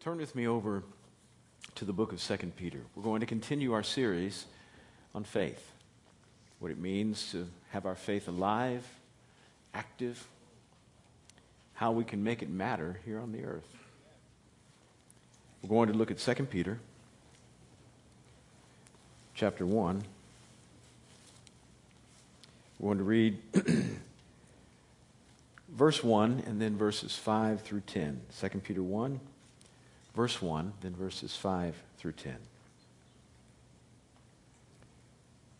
Turn with me over to the book of 2 Peter. We're going to continue our series on faith, what it means to have our faith alive, active, how we can make it matter here on the earth. We're going to look at 2 Peter chapter 1. We're going to read verse 1 and then verses 5 through 10. 2 Peter 1 verse 1, then verses 5 through 10.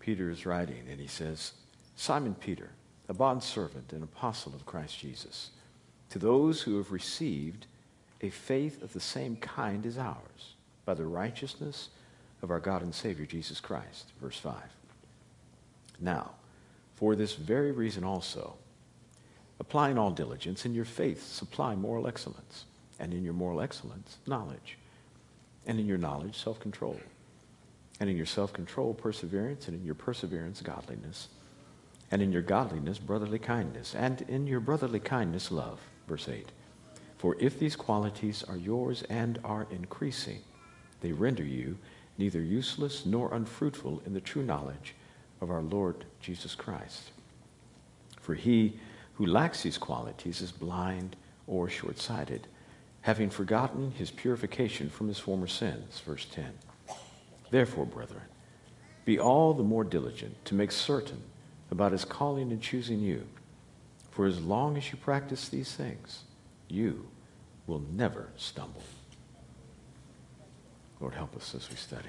Peter is writing, and he says, Simon Peter, a bondservant and apostle of Christ Jesus, to those who have received a faith of the same kind as ours, by the righteousness of our God and Savior Jesus Christ. Verse 5. Now, for this very reason also, applying all diligence, in your faith supply moral excellence and in your moral excellence, knowledge, and in your knowledge, self control, and in your self control, perseverance, and in your perseverance, godliness, and in your godliness, brotherly kindness, and in your brotherly kindness, love. Verse 8. For if these qualities are yours and are increasing, they render you neither useless nor unfruitful in the true knowledge of our Lord Jesus Christ. For he who lacks these qualities is blind or short sighted having forgotten his purification from his former sins. Verse 10. Therefore, brethren, be all the more diligent to make certain about his calling and choosing you. For as long as you practice these things, you will never stumble. Lord, help us as we study.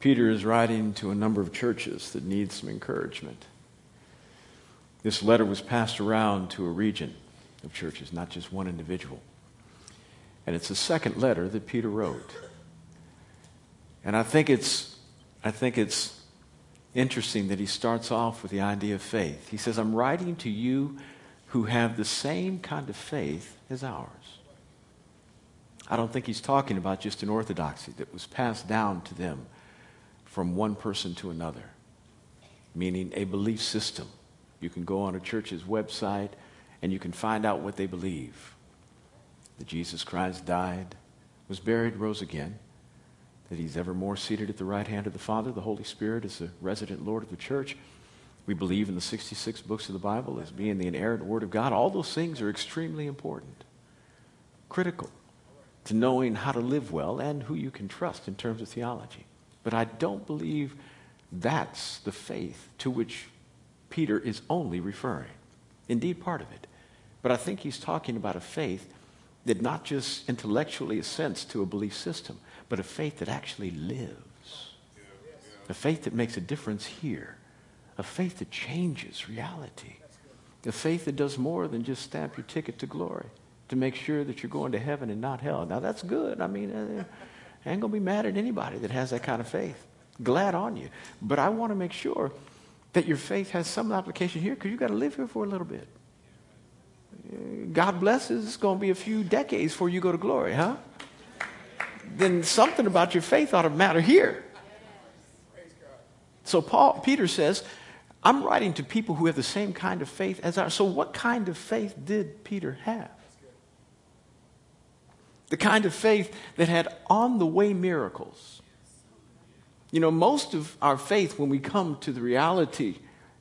Peter is writing to a number of churches that need some encouragement. This letter was passed around to a region of churches, not just one individual. And it's the second letter that Peter wrote. And I think it's, I think it's interesting that he starts off with the idea of faith. He says, I'm writing to you who have the same kind of faith as ours. I don't think he's talking about just an orthodoxy that was passed down to them from one person to another, meaning a belief system. You can go on a church's website and you can find out what they believe that Jesus Christ died, was buried, rose again, that he's evermore seated at the right hand of the Father. The Holy Spirit is the resident Lord of the church. We believe in the 66 books of the Bible as being the inerrant Word of God. All those things are extremely important, critical to knowing how to live well and who you can trust in terms of theology. But I don't believe that's the faith to which Peter is only referring. Indeed, part of it. But I think he's talking about a faith that not just intellectually assents to a belief system, but a faith that actually lives. A faith that makes a difference here. A faith that changes reality. A faith that does more than just stamp your ticket to glory to make sure that you're going to heaven and not hell. Now, that's good. I mean, uh, I ain't going to be mad at anybody that has that kind of faith. Glad on you. But I want to make sure that your faith has some application here because you've got to live here for a little bit. God blesses, it's going to be a few decades before you go to glory, huh? Then something about your faith ought to matter here. So Paul, Peter says, I'm writing to people who have the same kind of faith as ours. So what kind of faith did Peter have? The kind of faith that had on the way miracles. You know, most of our faith, when we come to the reality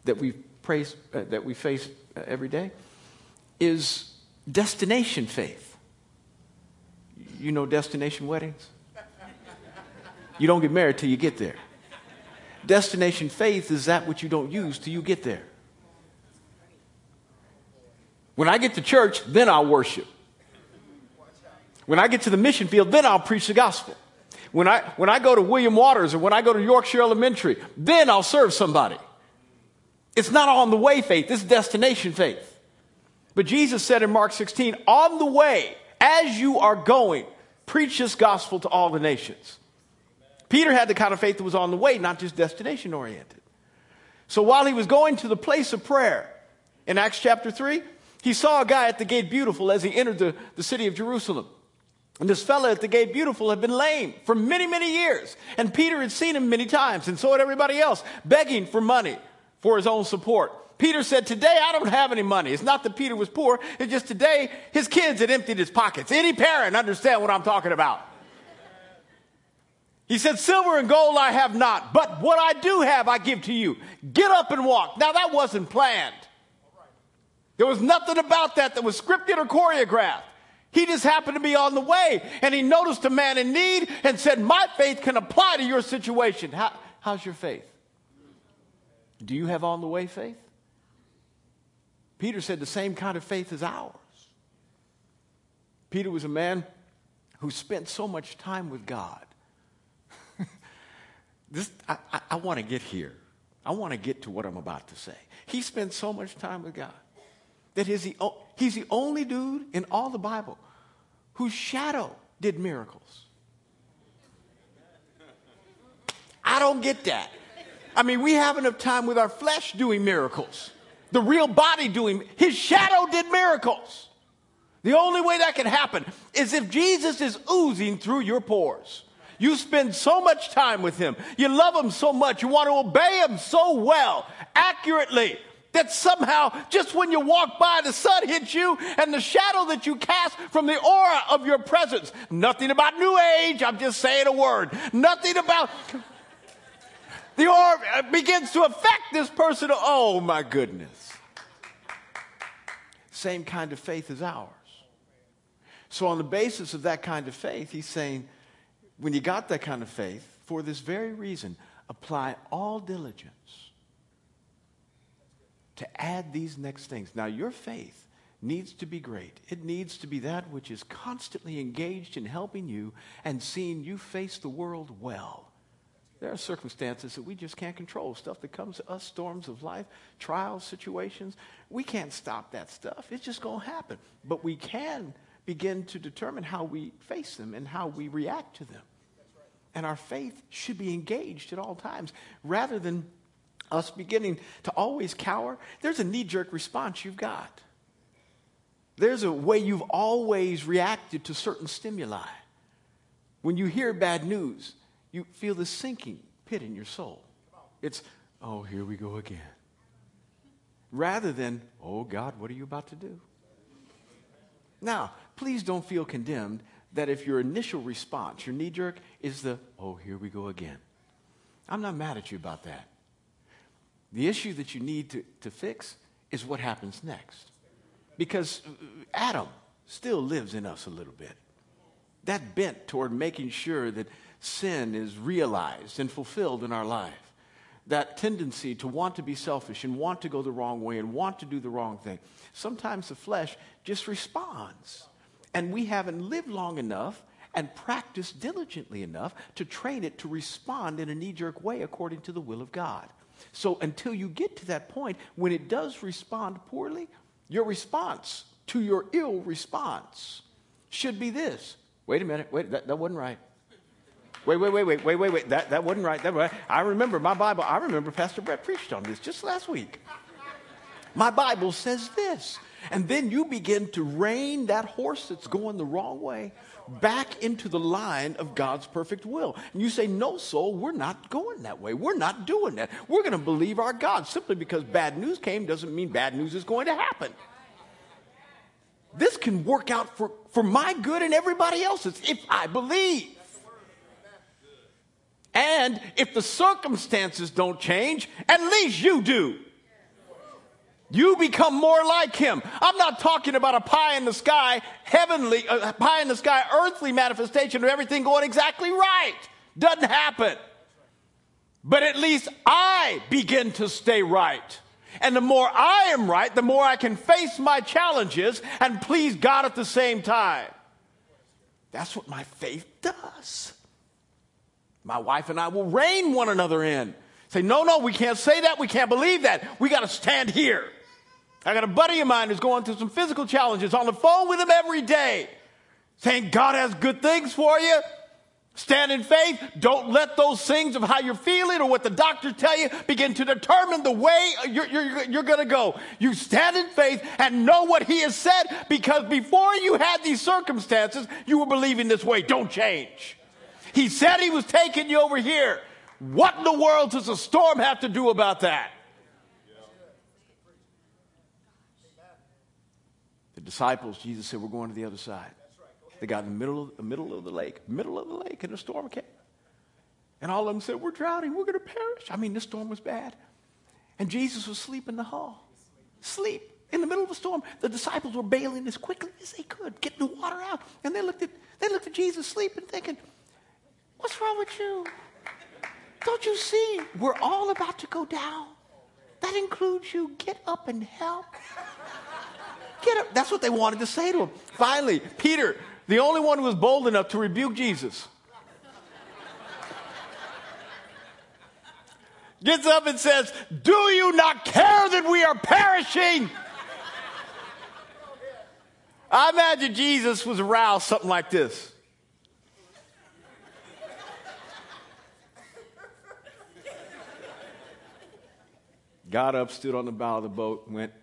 that we, praise, uh, that we face uh, every day, is destination faith. You know destination weddings? You don't get married till you get there. Destination faith is that which you don't use till you get there. When I get to church, then I'll worship. When I get to the mission field, then I'll preach the gospel. When I, when I go to William Waters or when I go to Yorkshire Elementary, then I'll serve somebody. It's not on the way faith, it's destination faith. But Jesus said in Mark 16, on the way, as you are going, preach this gospel to all the nations. Peter had the kind of faith that was on the way, not just destination oriented. So while he was going to the place of prayer in Acts chapter 3, he saw a guy at the gate beautiful as he entered the, the city of Jerusalem. And this fellow at the gate beautiful had been lame for many, many years. And Peter had seen him many times, and so had everybody else, begging for money for his own support. Peter said, Today I don't have any money. It's not that Peter was poor, it's just today his kids had emptied his pockets. Any parent understand what I'm talking about. He said, Silver and gold I have not, but what I do have I give to you. Get up and walk. Now that wasn't planned. There was nothing about that that was scripted or choreographed. He just happened to be on the way and he noticed a man in need and said, My faith can apply to your situation. How, how's your faith? Do you have on the way faith? Peter said the same kind of faith as ours. Peter was a man who spent so much time with God. this, I, I, I want to get here. I want to get to what I'm about to say. He spent so much time with God that the, he's the only dude in all the Bible whose shadow did miracles. I don't get that. I mean, we have enough time with our flesh doing miracles, the real body doing. His shadow did miracles. The only way that can happen is if Jesus is oozing through your pores. You spend so much time with him. You love him so much. You want to obey him so well, accurately, that somehow, just when you walk by, the sun hits you and the shadow that you cast from the aura of your presence. Nothing about New Age. I'm just saying a word. Nothing about. The aura uh, begins to affect this person. Oh, my goodness. Same kind of faith as ours. So, on the basis of that kind of faith, he's saying, when you got that kind of faith, for this very reason, apply all diligence to add these next things. Now, your faith needs to be great. It needs to be that which is constantly engaged in helping you and seeing you face the world well. There are circumstances that we just can't control, stuff that comes to us, storms of life, trials, situations. We can't stop that stuff. It's just going to happen. But we can begin to determine how we face them and how we react to them. And our faith should be engaged at all times rather than us beginning to always cower, there's a knee jerk response you've got. There's a way you've always reacted to certain stimuli. When you hear bad news, you feel the sinking pit in your soul. It's, oh, here we go again. Rather than, oh, God, what are you about to do? Now, please don't feel condemned that if your initial response, your knee jerk, is the, oh, here we go again. I'm not mad at you about that. The issue that you need to, to fix is what happens next. Because uh, Adam still lives in us a little bit. That bent toward making sure that sin is realized and fulfilled in our life. That tendency to want to be selfish and want to go the wrong way and want to do the wrong thing. Sometimes the flesh just responds. And we haven't lived long enough and practiced diligently enough to train it to respond in a knee jerk way according to the will of God. So until you get to that point, when it does respond poorly, your response to your ill response should be this. Wait a minute, wait, that, that wasn't right. Wait, wait, wait, wait, wait, wait, wait. That, that wasn't right. That wasn't. I remember my Bible, I remember Pastor Brett preached on this just last week. My Bible says this. And then you begin to rein that horse that's going the wrong way back into the line of God's perfect will. And you say, No, soul, we're not going that way. We're not doing that. We're going to believe our God. Simply because bad news came doesn't mean bad news is going to happen. This can work out for, for my good and everybody else's if I believe. And if the circumstances don't change, at least you do. You become more like him. I'm not talking about a pie in the sky, heavenly, a pie in the sky, earthly manifestation of everything going exactly right. Doesn't happen. But at least I begin to stay right. And the more I am right, the more I can face my challenges and please God at the same time. That's what my faith does. My wife and I will rein one another in. Say, no, no, we can't say that. We can't believe that. We got to stand here. I got a buddy of mine who's going through some physical challenges on the phone with him every day, saying, God has good things for you. Stand in faith. Don't let those things of how you're feeling or what the doctors tell you begin to determine the way you're, you're, you're going to go. You stand in faith and know what he has said because before you had these circumstances, you were believing this way. Don't change. He said he was taking you over here. What in the world does a storm have to do about that? Disciples, Jesus said, We're going to the other side. They got in the middle of the middle of the lake, middle of the lake, and a storm came. And all of them said, We're drowning, we're going to perish. I mean, this storm was bad. And Jesus was asleep in the hall. Sleep in the middle of a storm. The disciples were bailing as quickly as they could, getting the water out. And they looked at, they looked at Jesus sleeping, thinking, What's wrong with you? Don't you see? We're all about to go down. That includes you. Get up and help. Get up. That's what they wanted to say to him. Finally, Peter, the only one who was bold enough to rebuke Jesus, gets up and says, Do you not care that we are perishing? I imagine Jesus was aroused something like this. Got up, stood on the bow of the boat, went.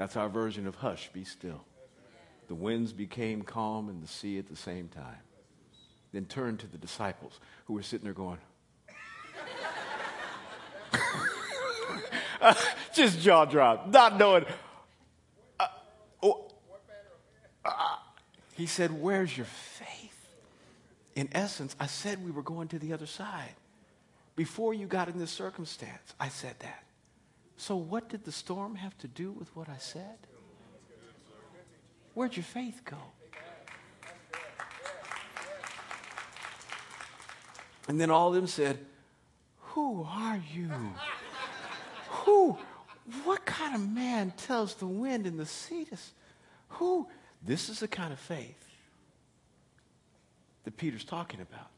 That's our version of hush, be still. The winds became calm and the sea at the same time. Then turned to the disciples who were sitting there going, just jaw dropped, not knowing. Uh, oh, uh, he said, Where's your faith? In essence, I said we were going to the other side. Before you got in this circumstance, I said that. So, what did the storm have to do with what I said? Where'd your faith go? And then all of them said, Who are you? Who? What kind of man tells the wind and the sea to. Who? This is the kind of faith that Peter's talking about.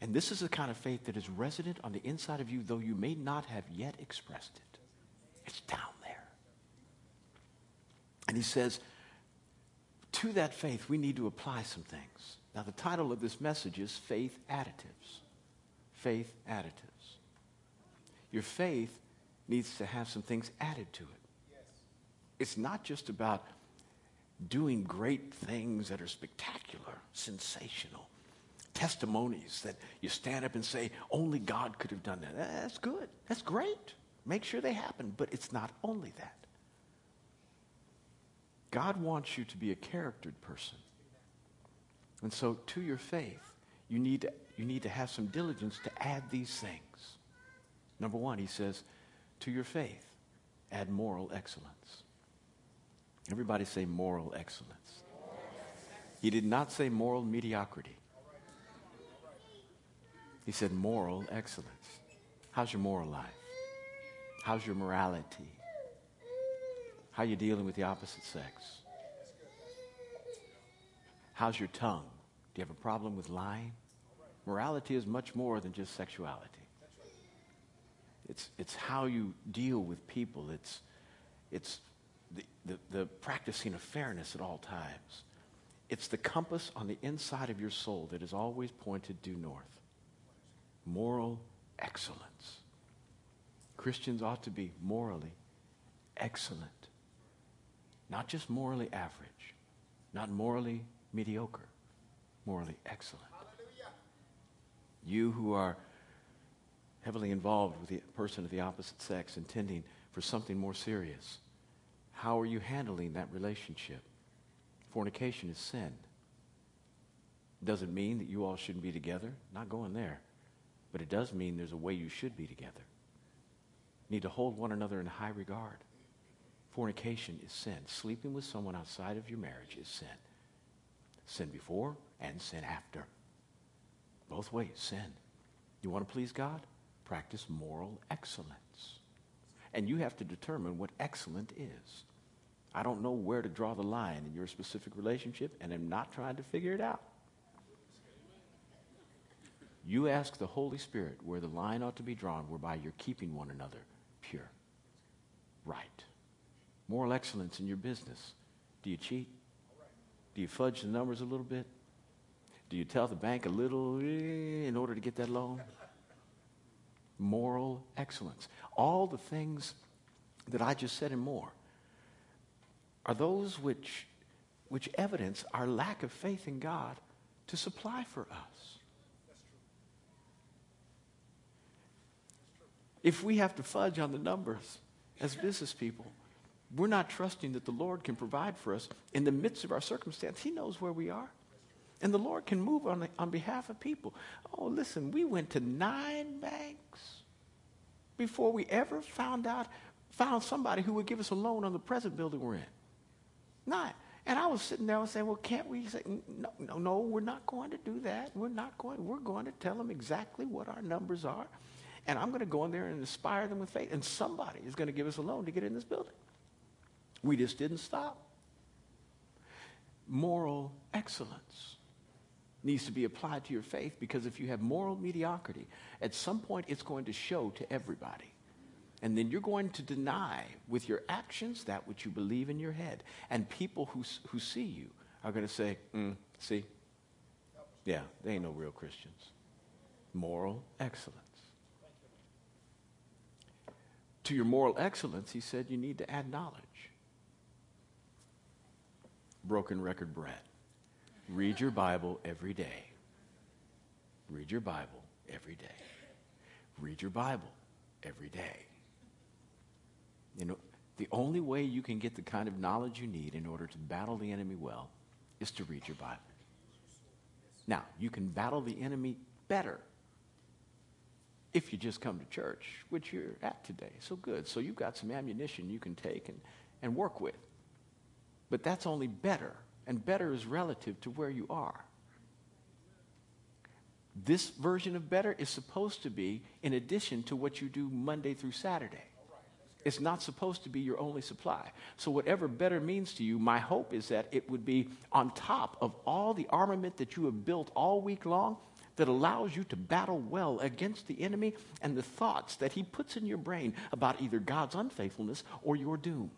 And this is the kind of faith that is resident on the inside of you, though you may not have yet expressed it. It's down there. And he says, to that faith, we need to apply some things. Now, the title of this message is Faith Additives. Faith Additives. Your faith needs to have some things added to it. It's not just about doing great things that are spectacular, sensational testimonies that you stand up and say, only God could have done that. That's good. That's great. Make sure they happen. But it's not only that. God wants you to be a charactered person. And so to your faith, you need to, you need to have some diligence to add these things. Number one, he says, to your faith, add moral excellence. Everybody say moral excellence. He did not say moral mediocrity. He said, moral excellence. How's your moral life? How's your morality? How are you dealing with the opposite sex? How's your tongue? Do you have a problem with lying? Morality is much more than just sexuality. It's, it's how you deal with people. It's, it's the, the, the practicing of fairness at all times. It's the compass on the inside of your soul that is always pointed due north moral excellence. Christians ought to be morally excellent, not just morally average, not morally mediocre, morally excellent. Hallelujah. You who are heavily involved with the person of the opposite sex intending for something more serious, how are you handling that relationship? Fornication is sin. Doesn't mean that you all shouldn't be together? Not going there. But it does mean there's a way you should be together. Need to hold one another in high regard. Fornication is sin. Sleeping with someone outside of your marriage is sin. Sin before and sin after. Both ways, sin. You want to please God? Practice moral excellence. And you have to determine what excellent is. I don't know where to draw the line in your specific relationship, and I'm not trying to figure it out. You ask the Holy Spirit where the line ought to be drawn whereby you're keeping one another pure, right. Moral excellence in your business. Do you cheat? Do you fudge the numbers a little bit? Do you tell the bank a little eh, in order to get that loan? Moral excellence. All the things that I just said and more are those which, which evidence our lack of faith in God to supply for us. If we have to fudge on the numbers as business people, we're not trusting that the Lord can provide for us in the midst of our circumstance. He knows where we are. And the Lord can move on, on behalf of people. Oh, listen, we went to nine banks before we ever found out, found somebody who would give us a loan on the present building we're in. Nine. And I was sitting there and saying, well, can't we say, no, no, no, we're not going to do that. We're not going, we're going to tell them exactly what our numbers are. And I'm going to go in there and inspire them with faith. And somebody is going to give us a loan to get in this building. We just didn't stop. Moral excellence needs to be applied to your faith because if you have moral mediocrity, at some point it's going to show to everybody. And then you're going to deny with your actions that which you believe in your head. And people who, who see you are going to say, mm, see? Yeah, they ain't no real Christians. Moral excellence. To your moral excellence, he said, you need to add knowledge. Broken record Brett. Read your Bible every day. Read your Bible every day. Read your Bible every day. You know, the only way you can get the kind of knowledge you need in order to battle the enemy well is to read your Bible. Now, you can battle the enemy better if you just come to church, which you're at today. So good. So you've got some ammunition you can take and, and work with. But that's only better, and better is relative to where you are. This version of better is supposed to be in addition to what you do Monday through Saturday. It's not supposed to be your only supply. So, whatever better means to you, my hope is that it would be on top of all the armament that you have built all week long that allows you to battle well against the enemy and the thoughts that he puts in your brain about either God's unfaithfulness or your doom.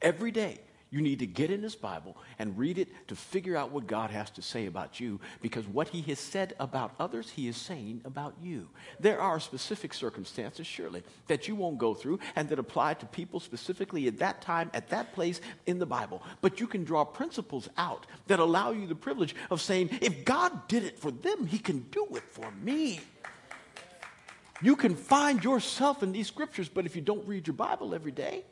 Every day, you need to get in this Bible and read it to figure out what God has to say about you because what He has said about others, He is saying about you. There are specific circumstances, surely, that you won't go through and that apply to people specifically at that time, at that place in the Bible. But you can draw principles out that allow you the privilege of saying, if God did it for them, He can do it for me. You can find yourself in these scriptures, but if you don't read your Bible every day,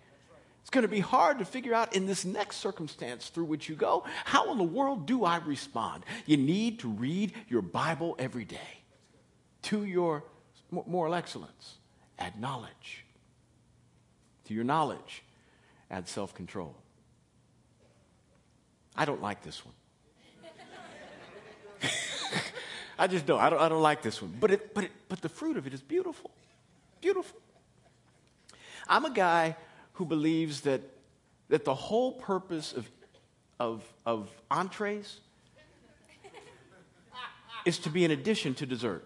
it's going to be hard to figure out in this next circumstance through which you go, how in the world do I respond? You need to read your Bible every day to your moral excellence. Add knowledge. To your knowledge, add self control. I don't like this one. I just don't. I don't, I don't like this one. But, it, but, it, but the fruit of it is beautiful. Beautiful. I'm a guy who believes that, that the whole purpose of, of, of entrees is to be an addition to dessert.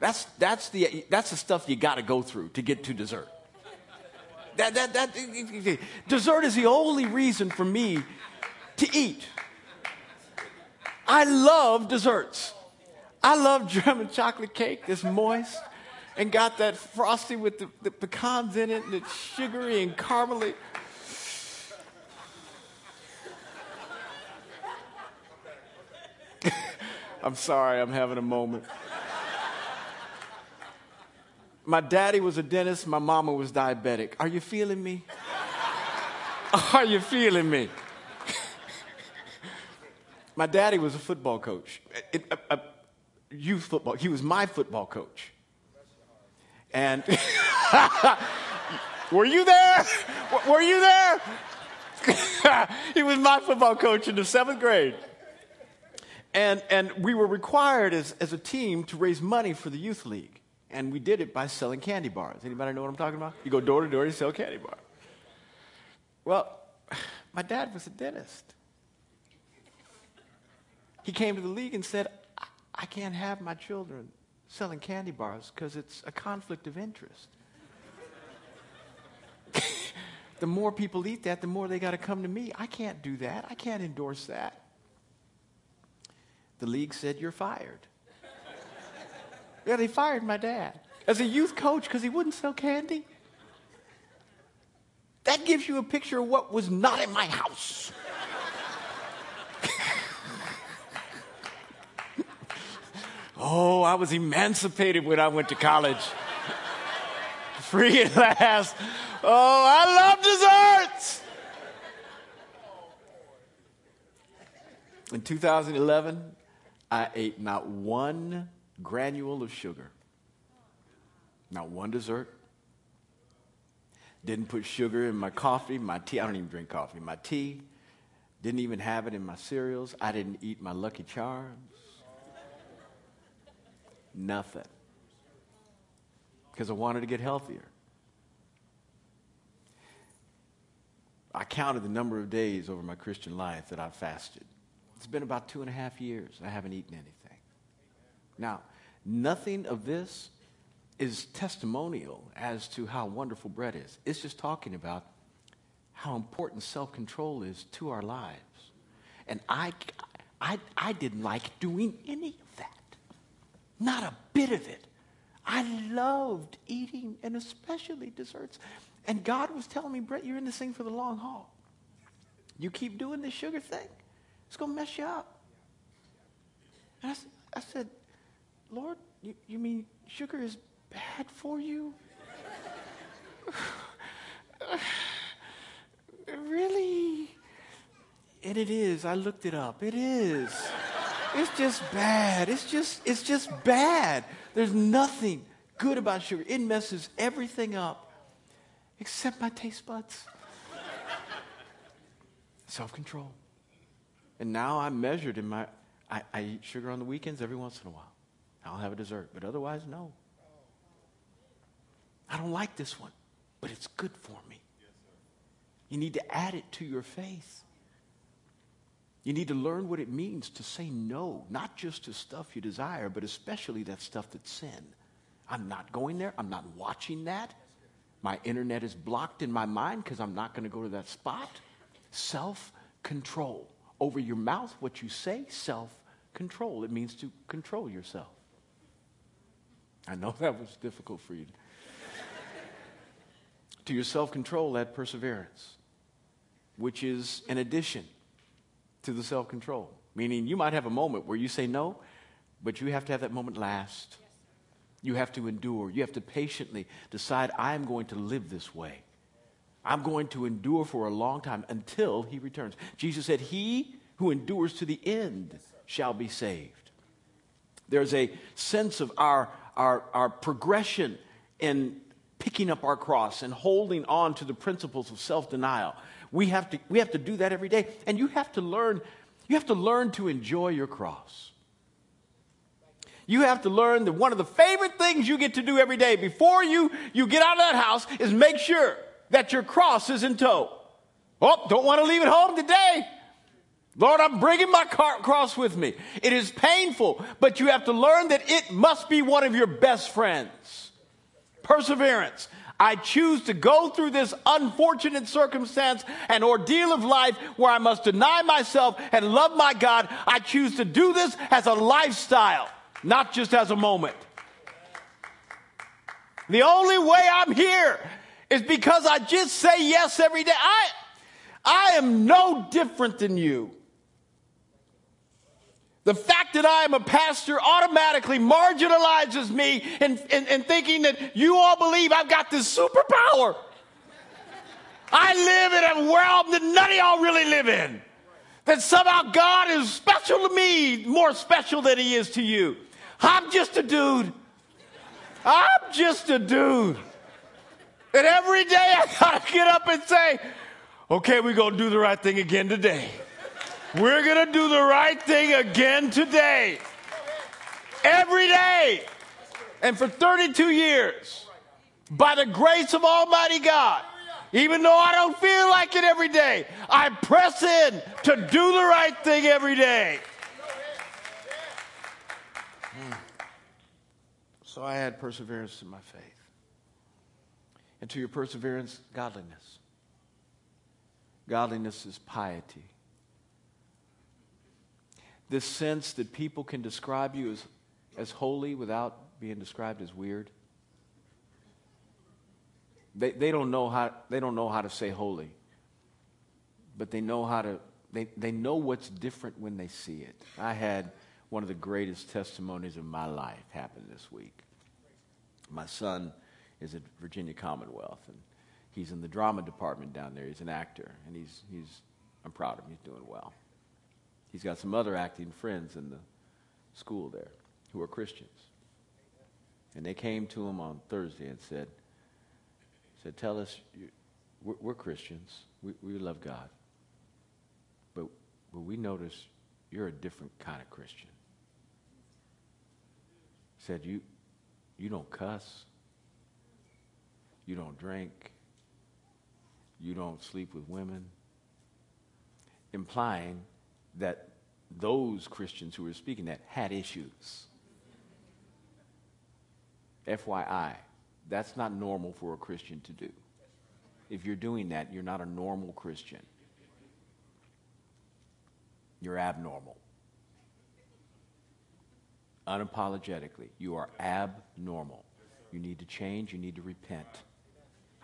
That's, that's, the, that's the stuff you got to go through to get to dessert. That, that, that, dessert is the only reason for me to eat. I love desserts. I love German chocolate cake that's moist and got that frosty with the, the pecans in it and it's sugary and caramely. I'm sorry, I'm having a moment. My daddy was a dentist, my mama was diabetic. Are you feeling me? Are you feeling me? my daddy was a football coach, a, a, a youth football. He was my football coach. And were you there? Were you there? he was my football coach in the seventh grade. And, and we were required as, as a team to raise money for the youth league. And we did it by selling candy bars. Anybody know what I'm talking about? You go door to door to sell candy bars. Well, my dad was a dentist. He came to the league and said, I can't have my children selling candy bars because it's a conflict of interest. the more people eat that, the more they got to come to me. I can't do that. I can't endorse that. The league said, You're fired. yeah, they fired my dad as a youth coach because he wouldn't sell candy. That gives you a picture of what was not in my house. Oh, I was emancipated when I went to college. Free at last. Oh, I love desserts. In 2011, I ate not one granule of sugar, not one dessert. Didn't put sugar in my coffee, my tea. I don't even drink coffee. My tea. Didn't even have it in my cereals. I didn't eat my Lucky Charms. Nothing. Because I wanted to get healthier. I counted the number of days over my Christian life that I've fasted. It's been about two and a half years. I haven't eaten anything. Now, nothing of this is testimonial as to how wonderful Brett is. It's just talking about how important self control is to our lives. And I, I, I didn't like doing any not a bit of it. I loved eating and especially desserts. And God was telling me, Brett, you're in this thing for the long haul. You keep doing this sugar thing, it's going to mess you up. And I, I said, Lord, you, you mean sugar is bad for you? really? And it is. I looked it up. It is. It's just bad. It's just it's just bad. There's nothing good about sugar. It messes everything up except my taste buds. Self-control. And now I'm measured in my I, I eat sugar on the weekends every once in a while. I'll have a dessert, but otherwise no. I don't like this one, but it's good for me. You need to add it to your faith. You need to learn what it means to say no, not just to stuff you desire, but especially that stuff that's sin. I'm not going there. I'm not watching that. My internet is blocked in my mind because I'm not going to go to that spot. Self control. Over your mouth, what you say, self control. It means to control yourself. I know that was difficult for you. to your self control, add perseverance, which is an addition to the self control. Meaning, you might have a moment where you say no, but you have to have that moment last. You have to endure. You have to patiently decide, I am going to live this way. I'm going to endure for a long time until he returns. Jesus said, He who endures to the end shall be saved. There's a sense of our, our, our progression in picking up our cross and holding on to the principles of self denial. We have, to, we have to do that every day. And you have to learn, you have to learn to enjoy your cross. You have to learn that one of the favorite things you get to do every day before you, you get out of that house is make sure that your cross is in tow. Oh, don't want to leave it home today. Lord, I'm bringing my cross with me. It is painful, but you have to learn that it must be one of your best friends. Perseverance. I choose to go through this unfortunate circumstance and ordeal of life where I must deny myself and love my God. I choose to do this as a lifestyle not just as a moment. The only way I'm here is because I just say yes every day. I, I am no different than you. The fact that I am a pastor automatically marginalizes me in, in, in, thinking that you all believe I've got this superpower. I live in a realm that none of y'all really live in. That somehow God is special to me, more special than he is to you. I'm just a dude. I'm just a dude. And every day I gotta get up and say, okay, we're gonna do the right thing again today. We're gonna do the right thing again today. Every day. And for 32 years, by the grace of Almighty God, even though I don't feel like it every day, I press in to do the right thing every day. Hmm. So I had perseverance in my faith. And to your perseverance, godliness. Godliness is piety. This sense that people can describe you as, as holy without being described as weird. They, they, don't know how, they don't know how to say holy, but they know how to, they, they know what's different when they see it. I had one of the greatest testimonies of my life happen this week. My son is at Virginia Commonwealth, and He's in the drama department down there. He's an actor, and he's, he's, I'm proud of him. He's doing well. He's got some other acting friends in the school there who are Christians. And they came to him on Thursday and said, said Tell us, we're, we're, Christians. We, we love God. But, but we notice you're a different kind of Christian. Said, you, you don't cuss. You don't drink. You don't sleep with women. Implying that those Christians who were speaking that had issues. FYI, that's not normal for a Christian to do. If you're doing that, you're not a normal Christian. You're abnormal. Unapologetically, you are abnormal. You need to change, you need to repent.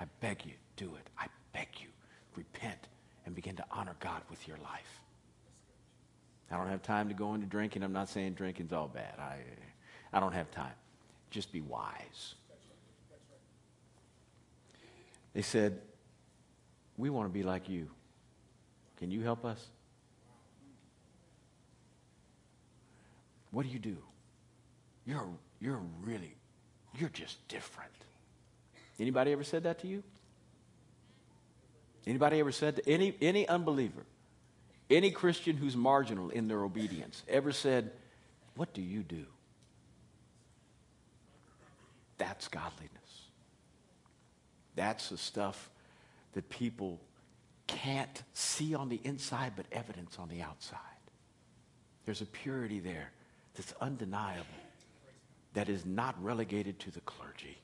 I beg you, do it. I beg you, repent and begin to honor God with your life. I don't have time to go into drinking. I'm not saying drinking's all bad. I, I don't have time. Just be wise. They said, We want to be like you. Can you help us? What do you do? You're, you're really, you're just different. Anybody ever said that to you? Anybody ever said to any, any unbeliever, any Christian who's marginal in their obedience, ever said, What do you do? That's godliness. That's the stuff that people can't see on the inside, but evidence on the outside. There's a purity there that's undeniable, that is not relegated to the clergy.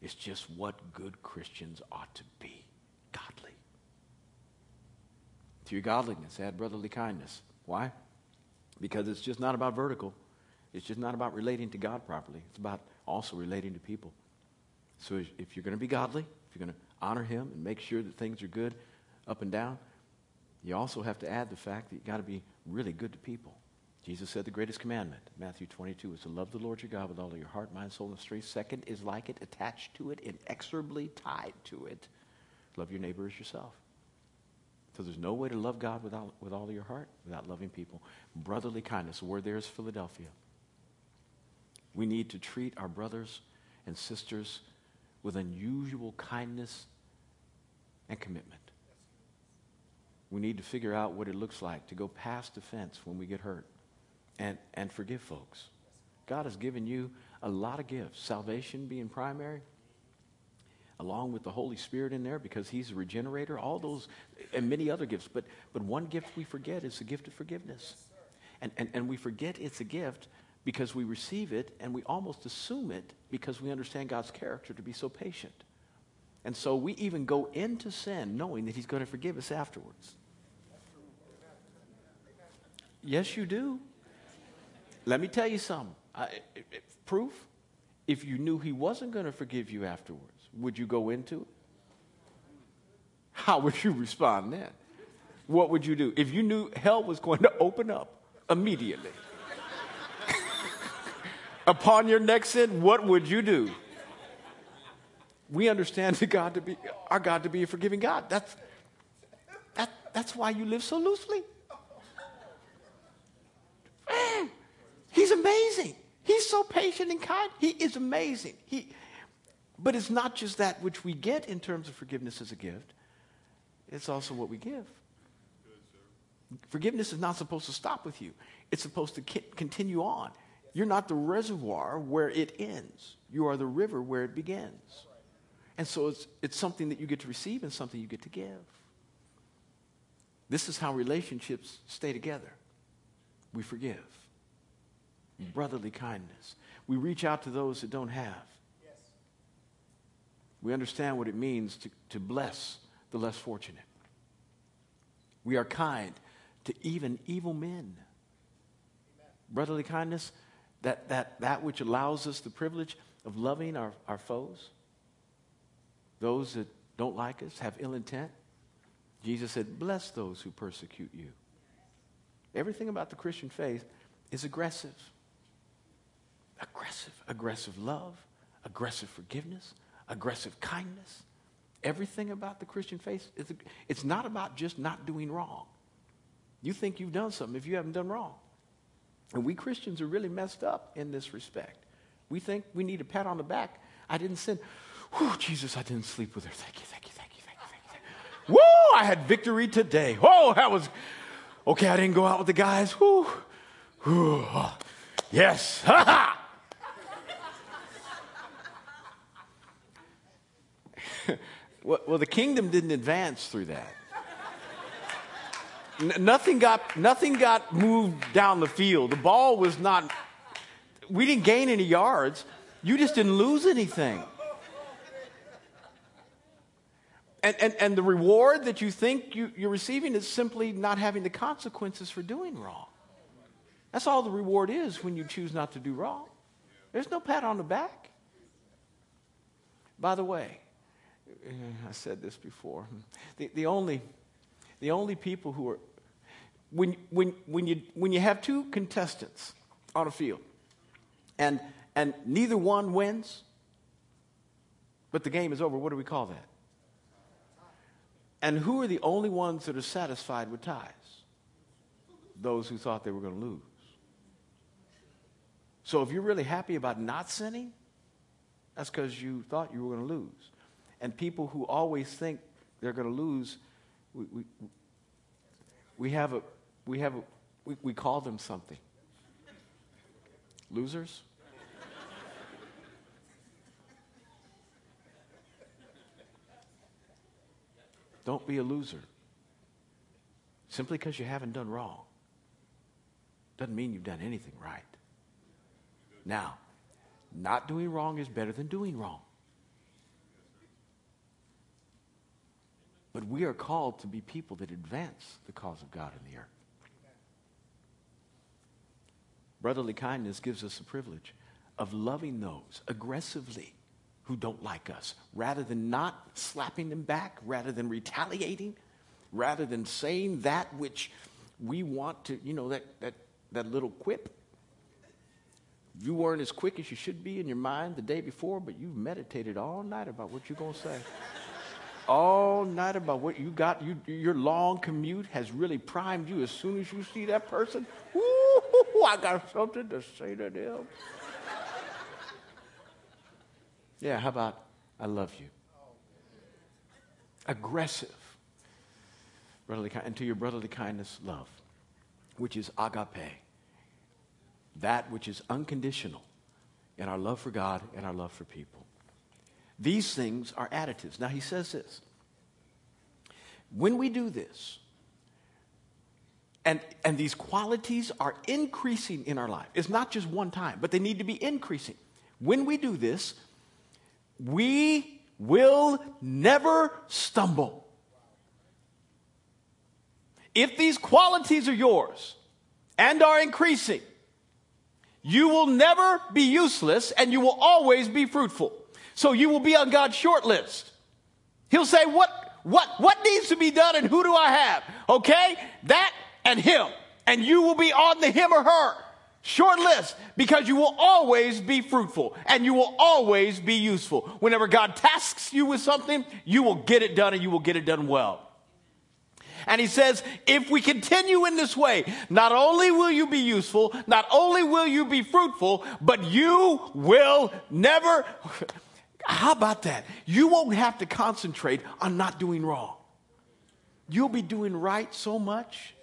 It's just what good Christians ought to be godly. To your godliness, add brotherly kindness. Why? Because it's just not about vertical. It's just not about relating to God properly. It's about also relating to people. So if you're going to be godly, if you're going to honor Him and make sure that things are good up and down, you also have to add the fact that you've got to be really good to people. Jesus said the greatest commandment, Matthew 22, is to love the Lord your God with all of your heart, mind, soul, and strength. Second is like it, attached to it, inexorably tied to it. Love your neighbor as yourself. So there's no way to love God without, with all of your heart without loving people. Brotherly kindness, where there is Philadelphia. We need to treat our brothers and sisters with unusual kindness and commitment. We need to figure out what it looks like to go past offense when we get hurt and, and forgive folks. God has given you a lot of gifts, salvation being primary, along with the Holy Spirit in there because He's a regenerator, all those, and many other gifts. But, but one gift we forget is the gift of forgiveness. And, and, and we forget it's a gift because we receive it and we almost assume it because we understand God's character to be so patient. And so we even go into sin knowing that He's going to forgive us afterwards. Yes, you do. Let me tell you something. I, proof? If you knew He wasn't going to forgive you afterwards, would you go into it? How would you respond then? What would you do? If you knew hell was going to open up immediately upon your next sin, what would you do? We understand the God to be, our God to be a forgiving God. That's, that, that's why you live so loosely. Man, he's amazing. He's so patient and kind. He is amazing. He, but it's not just that which we get in terms of forgiveness as a gift, it's also what we give. Forgiveness is not supposed to stop with you, it's supposed to continue on. You're not the reservoir where it ends. You are the river where it begins. And so it's, it's something that you get to receive and something you get to give. This is how relationships stay together. We forgive. Brotherly kindness. We reach out to those that don't have. We understand what it means to, to bless the less fortunate. We are kind to even evil men. Amen. Brotherly kindness that, that, that which allows us the privilege of loving our, our foes, those that don't like us, have ill intent. Jesus said, Bless those who persecute you. Everything about the Christian faith is aggressive. Aggressive. Aggressive love, aggressive forgiveness, aggressive kindness, Everything about the Christian faith, is, it's not about just not doing wrong. You think you've done something if you haven't done wrong. And we Christians are really messed up in this respect. We think we need a pat on the back. I didn't sin. Whew, Jesus, I didn't sleep with her. Thank you, thank you, thank you, thank you, thank you. Whoa, I had victory today. Whoa, that was okay. I didn't go out with the guys. Whew. Whew. Yes. Ha ha. Well, the kingdom didn't advance through that. Nothing got nothing got moved down the field. The ball was not. We didn't gain any yards. You just didn't lose anything. And, and, and the reward that you think you, you're receiving is simply not having the consequences for doing wrong. That's all the reward is when you choose not to do wrong. There's no pat on the back. By the way, I said this before. The, the, only, the only people who are, when, when, when, you, when you have two contestants on a field and, and neither one wins, but the game is over, what do we call that? And who are the only ones that are satisfied with ties? Those who thought they were going to lose. So if you're really happy about not sinning, that's because you thought you were going to lose. And people who always think they're going to lose, we, we, we have a, we have a, we, we call them something. Losers? Don't be a loser. Simply because you haven't done wrong doesn't mean you've done anything right. Now, not doing wrong is better than doing wrong. But we are called to be people that advance the cause of God in the earth. Brotherly kindness gives us the privilege of loving those aggressively who don't like us, rather than not slapping them back, rather than retaliating, rather than saying that which we want to, you know, that, that, that little quip. You weren't as quick as you should be in your mind the day before, but you've meditated all night about what you're going to say all night about what you got. You, your long commute has really primed you. As soon as you see that person, whoo, I got something to say to them. yeah, how about I love you? Aggressive. Brotherly, and to your brotherly kindness, love, which is agape. That which is unconditional in our love for God and our love for people. These things are additives. Now, he says this. When we do this, and, and these qualities are increasing in our life, it's not just one time, but they need to be increasing. When we do this, we will never stumble. If these qualities are yours and are increasing, you will never be useless and you will always be fruitful. So you will be on God's short list. He'll say, What, what, what needs to be done and who do I have? Okay? That and him. And you will be on the him or her short list because you will always be fruitful and you will always be useful. Whenever God tasks you with something, you will get it done and you will get it done well. And he says, if we continue in this way, not only will you be useful, not only will you be fruitful, but you will never, how about that? You won't have to concentrate on not doing wrong. You'll be doing right so much.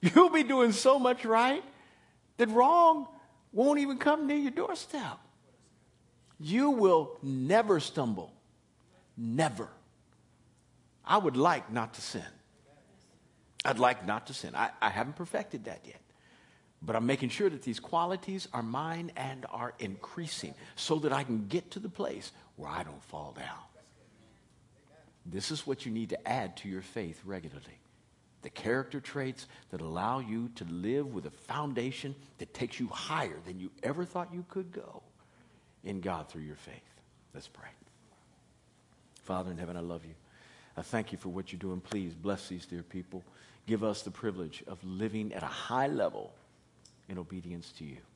You'll be doing so much right that wrong won't even come near your doorstep. You will never stumble. Never. I would like not to sin. I'd like not to sin. I, I haven't perfected that yet. But I'm making sure that these qualities are mine and are increasing so that I can get to the place where I don't fall down. This is what you need to add to your faith regularly. The character traits that allow you to live with a foundation that takes you higher than you ever thought you could go in God through your faith. Let's pray. Father in heaven, I love you. I thank you for what you're doing. Please bless these dear people. Give us the privilege of living at a high level in obedience to you.